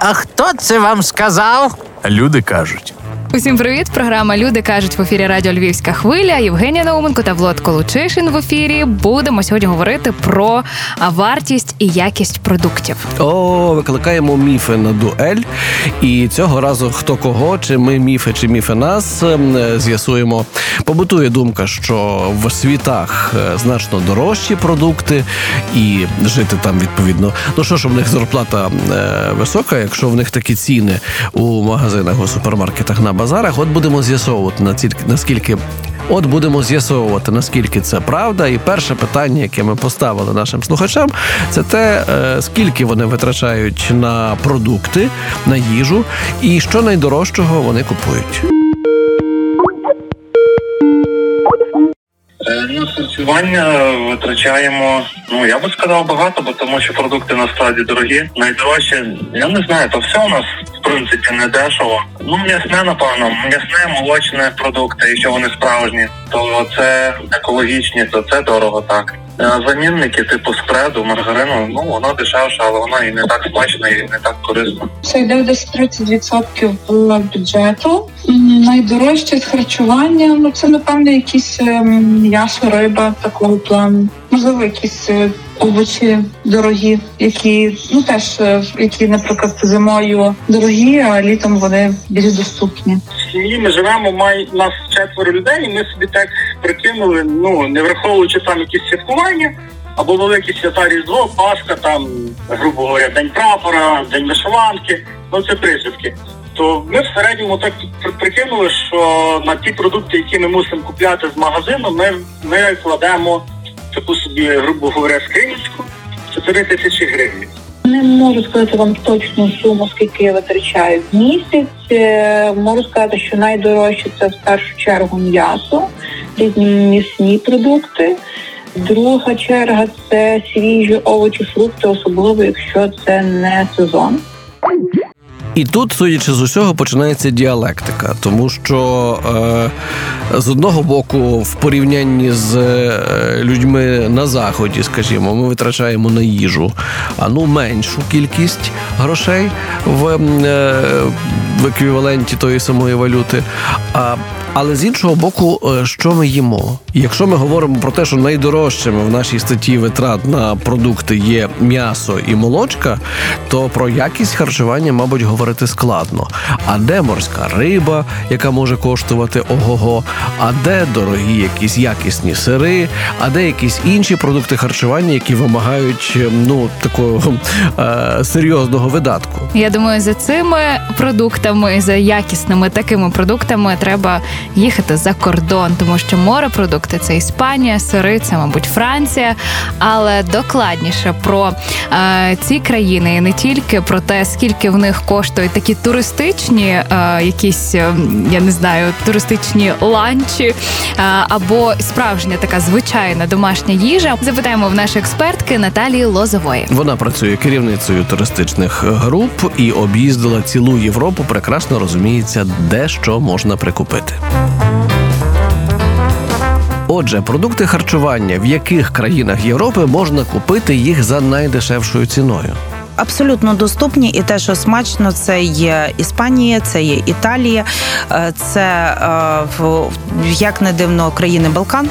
А хто це вам сказав? Люди кажуть. Усім привіт! Програма Люди кажуть в ефірі Радіо Львівська хвиля. Євгенія Науменко та Влад Колучишин в ефірі. Будемо сьогодні говорити про вартість і якість продуктів. О, викликаємо міфи на дуель. І цього разу хто кого, чи ми міфи, чи міфи нас ем, з'ясуємо. Побутує думка, що в світах е, значно дорожчі продукти, і жити там відповідно. Ну що ж, у них зарплата е, висока, якщо в них такі ціни у магазинах, у супермаркетах на базарах. От будемо з'ясовувати наскільки. От будемо з'ясовувати наскільки це правда. І перше питання, яке ми поставили нашим слухачам, це те, е, скільки вони витрачають на продукти, на їжу, і що найдорожчого вони купують. На харчування витрачаємо, ну я би сказав багато, бо тому що продукти насправді дорогі. Найдорожче, я не знаю, то все у нас в принципі не дешево. Ну м'ясне, напевно, м'ясне, молочне продукти, якщо вони справжні, то це екологічні, то це дорого так. Замінники типу спреду, маргарину, ну воно дешевше, але воно і не так смачно, і не так корисно. Це йде десь 30% бюджету. Найдорожче з харчування, ну це напевно якісь ем, м'ясо, риба такого плану. Можливо, якісь е, овочі дорогі, які ну теж е, які, наприклад, зимою дорогі, а літом вони більш доступні. Сім'ї ми живемо, має нас четверо людей. і Ми собі так прикинули. Ну не враховуючи там якісь святкування або великі свята різдво, Пасха, там грубо говоря, день прапора, день вишиванки. Ну це присвятки. То ми в середньому так прикинули, що на ті продукти, які ми мусимо купляти з магазину, ми ми кладемо таку собі, грубо говоря, скринічку 4 тисячі гривень. Не можу сказати вам точну суму, скільки я витрачаю в місяць. Е, можу сказати, що найдорожче це в першу чергу м'ясо, різні м'ясні продукти. Друга черга це свіжі овочі, фрукти, особливо якщо це не сезон. І тут, судячи з усього, починається діалектика, тому що е, з одного боку, в порівнянні з е, людьми на заході, скажімо, ми витрачаємо на їжу а ну меншу кількість грошей в, е, в еквіваленті тої самої валюти. А але з іншого боку, е, що ми їмо? якщо ми говоримо про те, що найдорожчими в нашій статті витрат на продукти є м'ясо і молочка, то про якість харчування, мабуть, говорити складно. А де морська риба, яка може коштувати ого-го, а де дорогі якісь якісні сири, а де якісь інші продукти харчування, які вимагають ну такого е- серйозного видатку? Я думаю, за цими продуктами, за якісними такими продуктами треба їхати за кордон, тому що морепродукти це Іспанія, сири, це, мабуть, Франція. Але докладніше про е, ці країни і не тільки про те, скільки в них коштують такі туристичні, е, якісь е, я не знаю, туристичні ланчі е, або справжня така звичайна домашня їжа. Запитаємо в нашої експертки Наталії Лозової. Вона працює керівницею туристичних груп і об'їздила цілу Європу. Прекрасно розуміється, де що можна прикупити. Отже, продукти харчування, в яких країнах Європи можна купити їх за найдешевшою ціною. Абсолютно доступні, і те, що смачно, це є Іспанія, це є Італія, е, це е, як не дивно країни Балкан.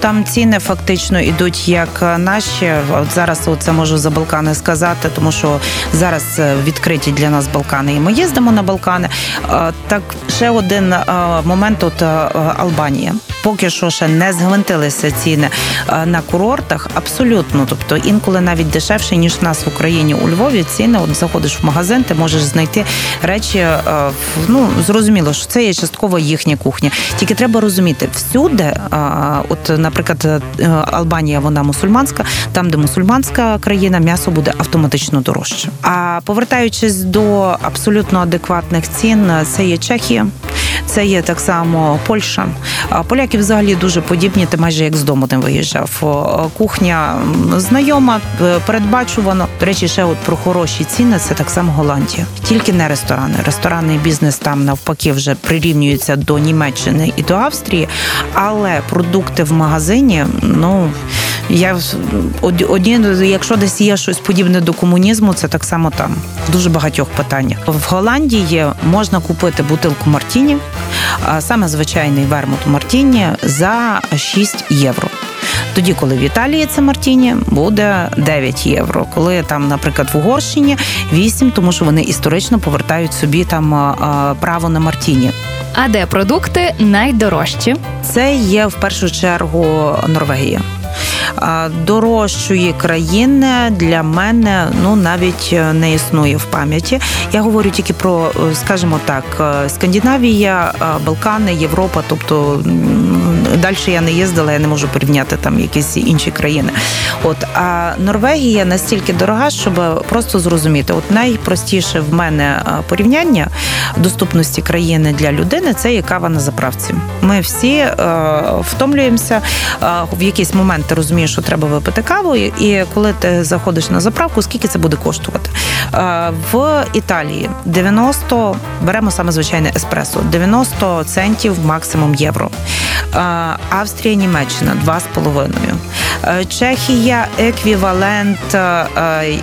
Там ціни фактично йдуть як наші. От зараз це можу за Балкани сказати, тому що зараз е, відкриті для нас Балкани, і ми їздимо на Балкани. Так, ще один момент тут Албанія поки що ще не згвинтилися ціни е, на курортах. Абсолютно, тобто інколи навіть дешевше ніж в нас в Україні у Львові. Ціни от заходиш в магазин, ти можеш знайти речі. Е, ну зрозуміло, що це є частково їхня кухня. Тільки треба розуміти всюди. Е, наприклад, Албанія, вона мусульманська, там, де мусульманська країна, м'ясо буде автоматично дорожче. А повертаючись до абсолютно адекватних цін, це є Чехія. Це є так само Польща. Поляки взагалі дуже подібні. Ти майже як з дому не виїжджав. Кухня знайома, е, передбачувано. До речі, ще от про хороші ціни це так само Голландія. Тільки не ресторани. Ресторанний бізнес там навпаки вже прирівнюється до Німеччини і до Австрії, але продукти в магазині, ну. Я од- одні, якщо десь є щось подібне до комунізму, це так само там в дуже багатьох питаннях. В Голландії можна купити бутилку Мартіні, саме звичайний вермут Мартіні за 6 євро. Тоді, коли в Італії це Мартіні, буде 9 євро. Коли там, наприклад, в Угорщині 8, тому що вони історично повертають собі там право на Мартіні. А де продукти найдорожчі? Це є в першу чергу Норвегія. Дорожчої країни для мене ну навіть е, не існує в пам'яті. Я говорю тільки про, е, скажімо так, е, Скандинавія, Балкани, Європа. Тобто далі я не їздила, я не можу порівняти там якісь інші країни. От а Норвегія настільки дорога, щоб просто зрозуміти, от найпростіше в мене порівняння доступності країни для людини це є кава на заправці. Ми всі е, втомлюємося е, в якийсь момент. Ти розумієш, що треба випити каву, і- коли ти заходиш на заправку, скільки це буде коштувати? В Італії 90, беремо саме звичайне еспресо, 90 центів максимум євро. Австрія, Німеччина 2,5. Е, Чехія еквівалент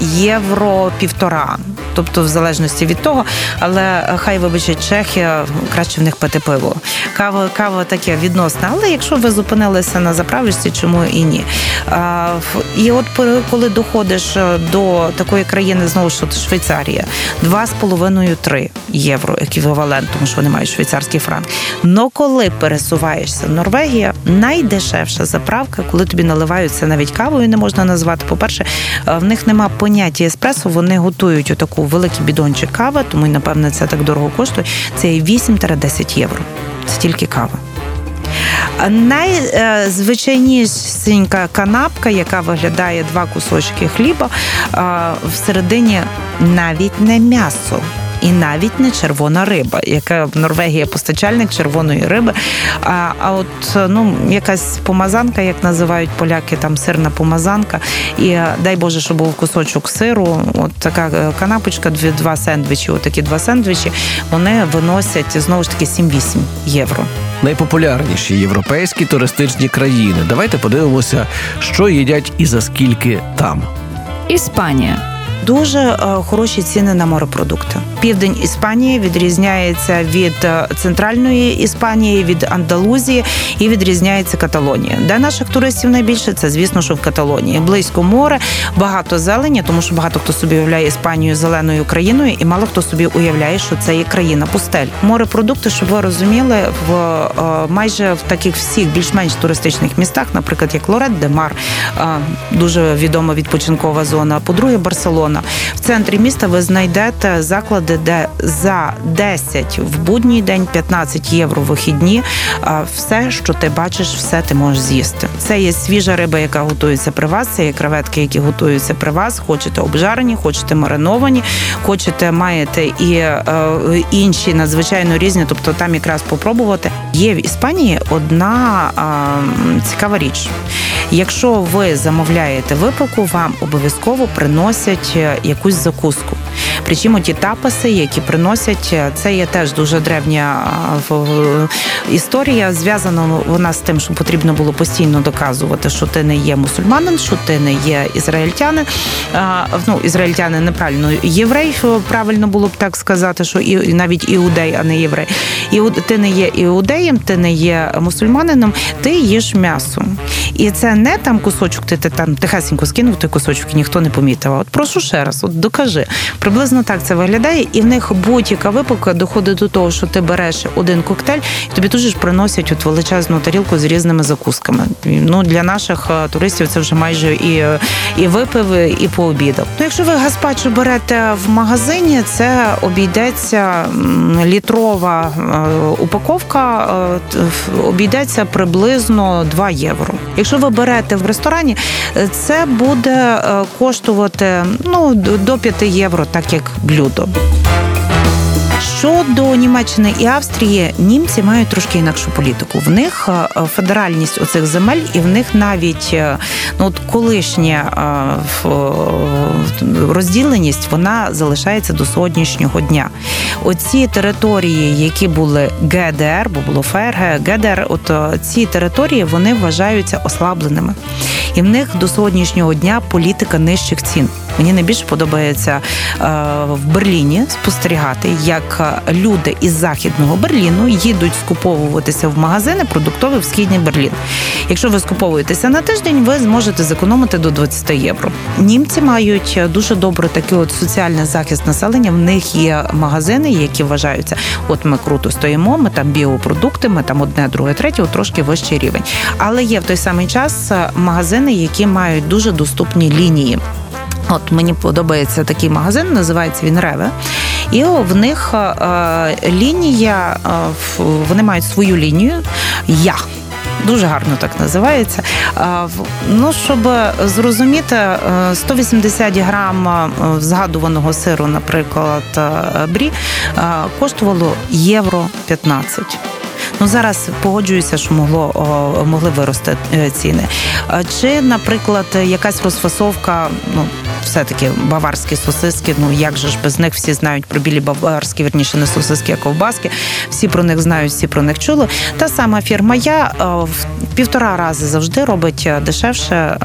євро півтора. Тобто, в залежності від того, але хай вибачать Чехія, краще в них пити пиво. Кава, кава таке відносне. Але якщо ви зупинилися на заправочці, чому і ні? А, і от коли доходиш е, до такої країни, знову таки, Швейцарія, 2,5-3 євро еквівалент, тому що вони мають швейцарський франк. Но коли пересуваєшся в Норвегія, найдешевша заправка, коли тобі наливають це навіть кавою, не можна назвати. По-перше, е, в них нема поняття еспресо, вони готують отаку великий бідончик кави, тому й напевне це так дорого коштує. Це є 8-10 євро. Це тільки кава. Найзвичайнішенька канапка, яка виглядає два кусочки хліба, всередині навіть не м'ясо. І навіть не червона риба, яка в Норвегії постачальник червоної риби. А, а от ну якась помазанка, як називають поляки, там сирна помазанка. І е, дай Боже, щоб був кусочок сиру. От така е, канапочка, дві два сендвічі. Отакі два сендвічі. Вони виносять знову ж таки 7-8 євро. Найпопулярніші європейські туристичні країни. Давайте подивимося, що їдять і за скільки там. Іспанія. Дуже е, хороші ціни на морепродукти. Південь Іспанії відрізняється від е, центральної Іспанії, від Андалузії і відрізняється Каталонія. Де наших туристів найбільше? Це звісно, що в Каталонії. Близько море, багато зелені, тому що багато хто собі уявляє Іспанію зеленою країною, і мало хто собі уявляє, що це є країна пустель. Морепродукти, щоб ви розуміли, в е, майже в таких всіх більш-менш туристичних містах, наприклад, як Лорет де Мар, дуже відома відпочинкова зона. По-друге, Барселона. В центрі міста ви знайдете заклади, де за 10 в будній день, 15 євро вихідні. Все, що ти бачиш, все ти можеш з'їсти. Це є свіжа риба, яка готується при вас. Це є креветки, які готуються при вас. Хочете обжарені, хочете мариновані, хочете, маєте і е, інші надзвичайно різні. Тобто там якраз попробувати. Є в Іспанії одна цікава річ. Якщо ви замовляєте випивку, вам обов'язково приносять якусь закуску. Причому ті тапаси, які приносять, е, це є теж дуже древня в- історія. Зв'язана вона з тим, що потрібно було постійно доказувати, що ти не є мусульманин, що ти не є ізраїльтянин. А, Ну, ізраїльтянин неправильно, єврей, правильно було б так сказати, що і навіть іудей, а не єврей. І ти не є іудеєм, ти не є мусульманином, ти їш м'ясо. І це не там кусочок, ти, ти там тихесенько скинув той кусочок і ніхто не помітив. От прошу ще раз, от докажи. Приблизно так це виглядає, і в них будь-яка випивка доходить до того, що ти береш один коктейль, і тобі дуже ж приносять от величезну тарілку з різними закусками. Ну для наших е, туристів це вже майже і, е, і випив, і пообідав. Ну, якщо ви гаспачо берете в магазині, це обійдеться літрова е, упаковка, обійдеться приблизно 2 євро. Якщо ви берете в ресторані, це буде коштувати ну, до 5 євро, так як блюдо. Щодо Німеччини і Австрії, німці мають трошки інакшу політику. В них е, федеральність оцих земель, і в них навіть е, ну от колишня е, розділеність вона залишається до сьогоднішнього дня. Оці території, які були ГДР, бо було ФРГ, ГДР, от ці території вони вважаються ослабленими, і в них до сьогоднішнього дня політика нижчих цін. Мені найбільше подобається е, в Берліні спостерігати, як люди із західного Берліну їдуть скуповуватися в магазини продуктові в східний Берлін. Якщо ви скуповуєтеся на тиждень, ви зможете зекономити до 20 євро. Німці мають дуже добре такий от соціальний захист населення. В них є магазини, які вважаються, от ми круто стоїмо, ми там біопродукти, ми там одне, друге, третє, трошки вищий рівень. Але є в той самий час магазини, які мають дуже доступні лінії. От мені подобається такий магазин, називається він Реве. І в них е, лінія, е, вони мають свою лінію. Я. Дуже гарно так називається. Е, ну, щоб зрозуміти, 180 грам згадуваного сиру, наприклад, брі, коштувало євро 15. Ну зараз погоджуюся, що могло могли вирости ціни. Чи, наприклад, якась розфасовка, ну все-таки баварські сосиски. Ну як же ж без них всі знають про білі баварські, верніше не сосиски, а ковбаски. Всі про них знають, всі про них чули. Та сама фірма я е, в півтора рази завжди робить е, дешевше, е,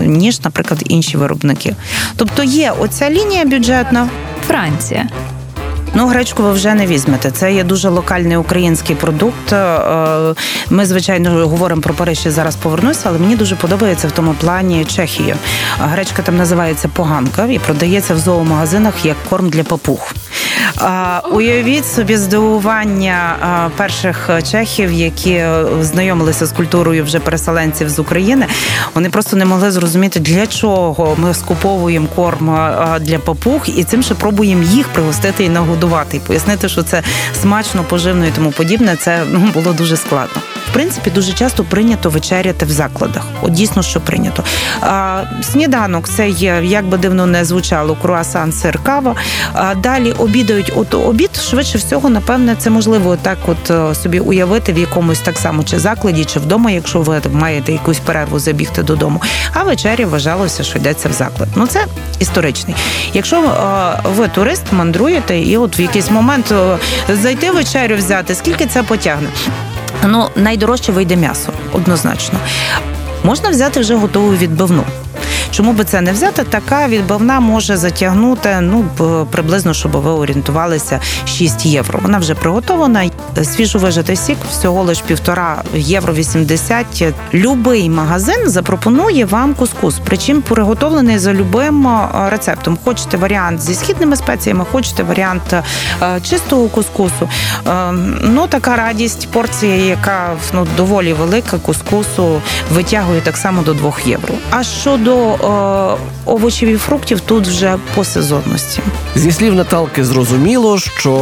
ніж, наприклад, інші виробники. Тобто є оця лінія бюджетна. Франція. Ну, гречку ви вже не візьмете. Це є дуже локальний український продукт. Е, ми, звичайно, говоримо про Париж зараз повернуся, але мені дуже подобається в тому плані Чехія. Гречка там називається поганка і продається в зоомагазинах як корм для папуг. Уявіть собі здивування перших чехів, які знайомилися з культурою вже переселенців з України. Вони просто не могли зрозуміти, для чого ми скуповуємо корм для папуг і цим ще пробуємо їх пригостити і нагодувати. І пояснити, що це смачно, поживно і тому подібне. Це ну було дуже складно. Принципі, дуже часто прийнято вечеряти в закладах. От дійсно, що прийнято. А, Сніданок це є, як би дивно не звучало, круасан, сир, кава. А, Далі обідають. От обід швидше всього, напевне, це можливо так, от е, собі уявити в якомусь так само чи закладі, чи вдома, якщо ви маєте якусь перерву забігти додому. А вечері вважалося, що йдеться в заклад. Ну це історичний. Якщо а, ви турист, мандруєте, і от в якийсь момент е, зайти вечерю взяти, скільки це потягне? Ну, найдорожче вийде м'ясо, однозначно. Можна взяти вже готову відбивну. Чому би це не взяти? Така відбавна може затягнути ну приблизно, щоб ви орієнтувалися 6 євро. Вона вже приготована. Свіжо вижатий сік всього лиш півтора євро 80. Любий магазин запропонує вам кускус. Причому приготовлений за любим рецептом. Хочете варіант зі східними спеціями, хочете варіант чистого кускусу. Ну така радість, порція, яка ну доволі велика, кускусу витягує так само до 2 євро. А щодо Е, овочів і фруктів тут вже по сезонності. Зі слів Наталки, зрозуміло, що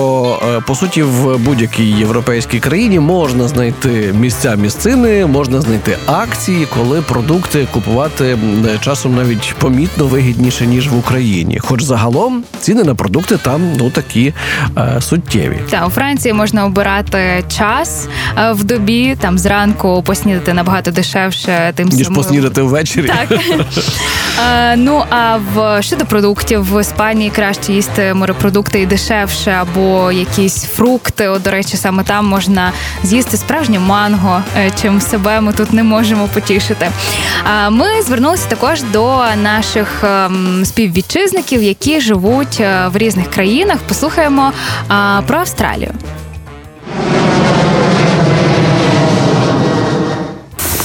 е, по суті в будь-якій європейській країні можна знайти місця місцини, можна знайти акції, коли продукти купувати часом навіть помітно вигідніше ніж в Україні. Хоч загалом ціни на продукти там ну такі е, суттєві. Та у Франції можна обирати час е, в добі, там зранку поснідати набагато дешевше, тим ніж самим... поснідати ввечері. Так. Е, ну а в щодо продуктів в Іспанії краще їсти морепродукти і дешевше, або якісь фрукти. О, до речі, саме там можна з'їсти справжнє манго, е, чим себе ми тут не можемо потішити. Ми звернулися також до наших ем, співвітчизників, які живуть е, в різних країнах. Послухаємо про Австралію.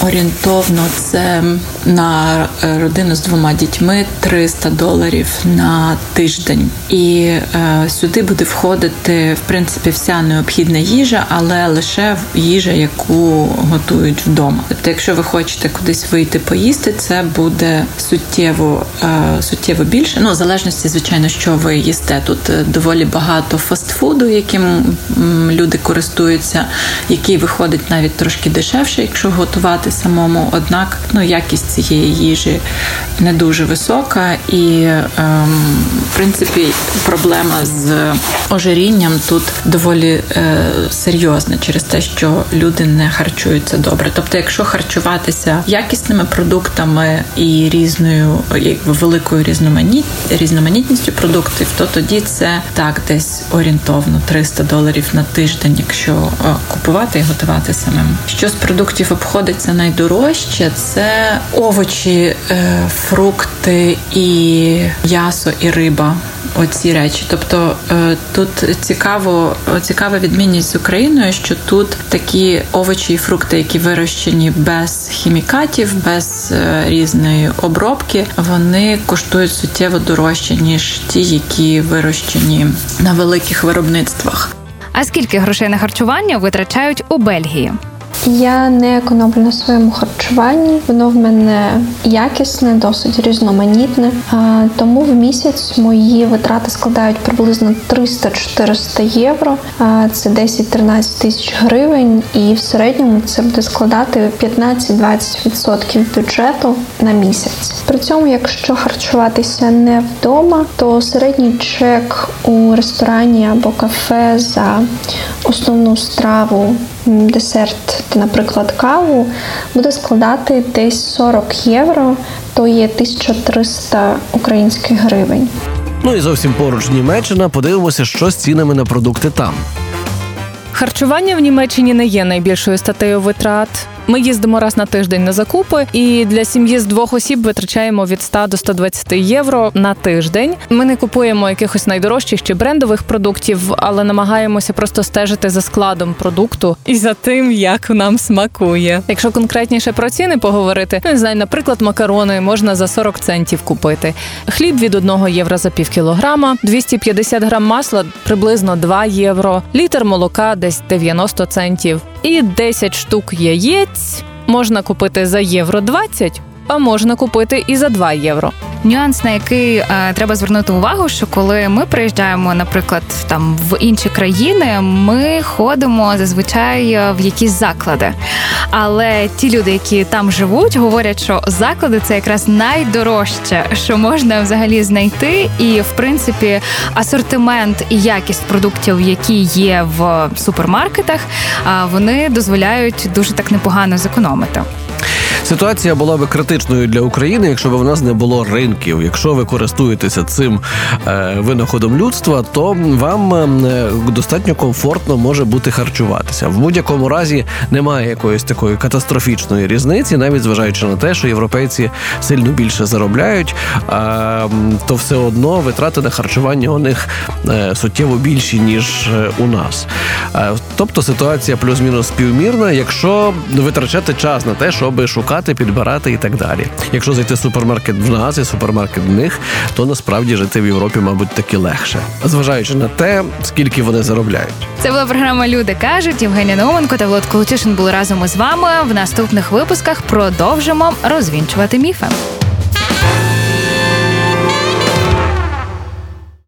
Орієнтовно це на е, родину з двома дітьми 300 доларів на тиждень, і е, сюди буде входити в принципі вся необхідна їжа, але лише їжа, яку готують вдома. Тобто, якщо ви хочете кудись вийти поїсти, це буде суттєво е, суттєво більше. Ну в залежності, звичайно, що ви їсте. Тут е, доволі багато фастфуду, яким люди користуються, який виходить навіть трошки дешевше, якщо готувати самому. Однак ну якість цієї їжі не дуже висока, і ем, в принципі проблема з ожирінням тут доволі е, серйозна через те, що люди не харчуються добре. Тобто, якщо харчуватися якісними продуктами і різною великою різноманіт, різноманітністю продуктів, то тоді це так десь орієнтовно 300 доларів на тиждень, якщо е, купувати і готувати самим. Що з продуктів обходиться найдорожче, це овочі, е, фрукти і м'ясо і риба. Оці речі, тобто е, тут цікаво, цікава відмінність з Україною, що тут такі овочі і фрукти, які вирощені без хімікатів, без е, різної обробки, вони коштують суттєво дорожче ніж ті, які вирощені на великих виробництвах. А скільки грошей на харчування витрачають у Бельгії? Я не економлю на своєму харчуванні. Воно в мене якісне, досить різноманітне. Тому в місяць мої витрати складають приблизно 300-400 євро. А, Це 10-13 тисяч гривень, і в середньому це буде складати 15-20% бюджету на місяць. При цьому, якщо харчуватися не вдома, то середній чек у ресторані або кафе за основну страву, десерт та, наприклад, каву буде складати десь 40 євро, то є 1300 українських гривень. Ну і зовсім поруч Німеччина. Подивимося, що з цінами на продукти там. Харчування в Німеччині не є найбільшою статтею витрат. Ми їздимо раз на тиждень на закупи, і для сім'ї з двох осіб витрачаємо від 100 до 120 євро на тиждень. Ми не купуємо якихось найдорожчих чи брендових продуктів, але намагаємося просто стежити за складом продукту і за тим, як нам смакує. Якщо конкретніше про ціни поговорити, не знаю, наприклад, макарони можна за 40 центів купити. Хліб від 1 євро за пів кілограма, 250 грам масла приблизно 2 євро, літр молока десь 90 центів, і 10 штук яєць можна купити за євро 20, а можна купити і за 2 євро. Нюанс, на який е, треба звернути увагу, що коли ми приїжджаємо, наприклад, там в інші країни, ми ходимо зазвичай е, в якісь заклади. Але ті люди, які там живуть, говорять, що заклади це якраз найдорожче, що можна взагалі знайти, і в принципі асортимент і якість продуктів, які є в супермаркетах, вони дозволяють дуже так непогано зекономити. Ситуація була би критичною для України, якщо б в нас не було ринків. Якщо ви користуєтеся цим е, винаходом людства, то вам е, достатньо комфортно може бути харчуватися. В будь-якому разі немає якоїсь такої катастрофічної різниці, навіть зважаючи на те, що європейці сильно більше заробляють, е, то все одно витрати на харчування у них е, суттєво більші ніж е, у нас. Е, тобто ситуація плюс-мінус співмірна, якщо витрачати час на те, щоб шукати, підбирати і так далі. Якщо зайти в супермаркет в нас і супермаркет в них, то насправді жити в Європі, мабуть, таки легше, зважаючи на те, скільки вони заробляють. Це була програма Люди кажуть. Євгенія Науменко та Влад Колотюшин були разом із вами. В наступних випусках продовжимо розвінчувати міфи.